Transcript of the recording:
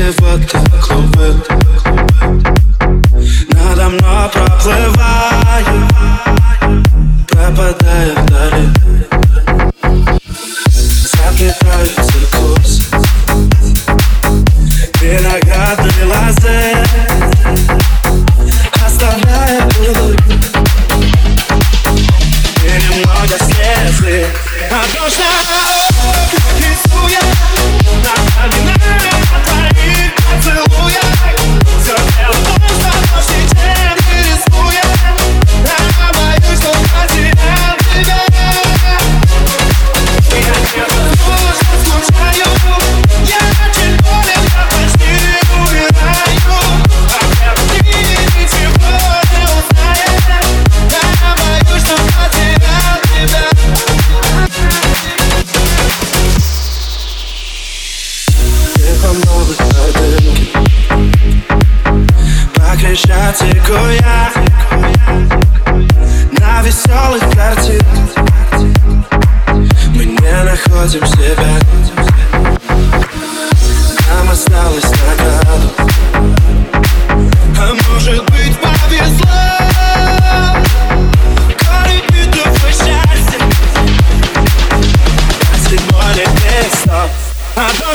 кивати, клубы, Надо мною проплываю, пропадає вдалі Заплітаю циркус Виноградный лазер Оставляя улыбку И немного слезы. От душа приезжать Игуя На веселых картин Мы не находим себя Нам осталось на году А может быть повезло Корень битов и счастья Тем более без А то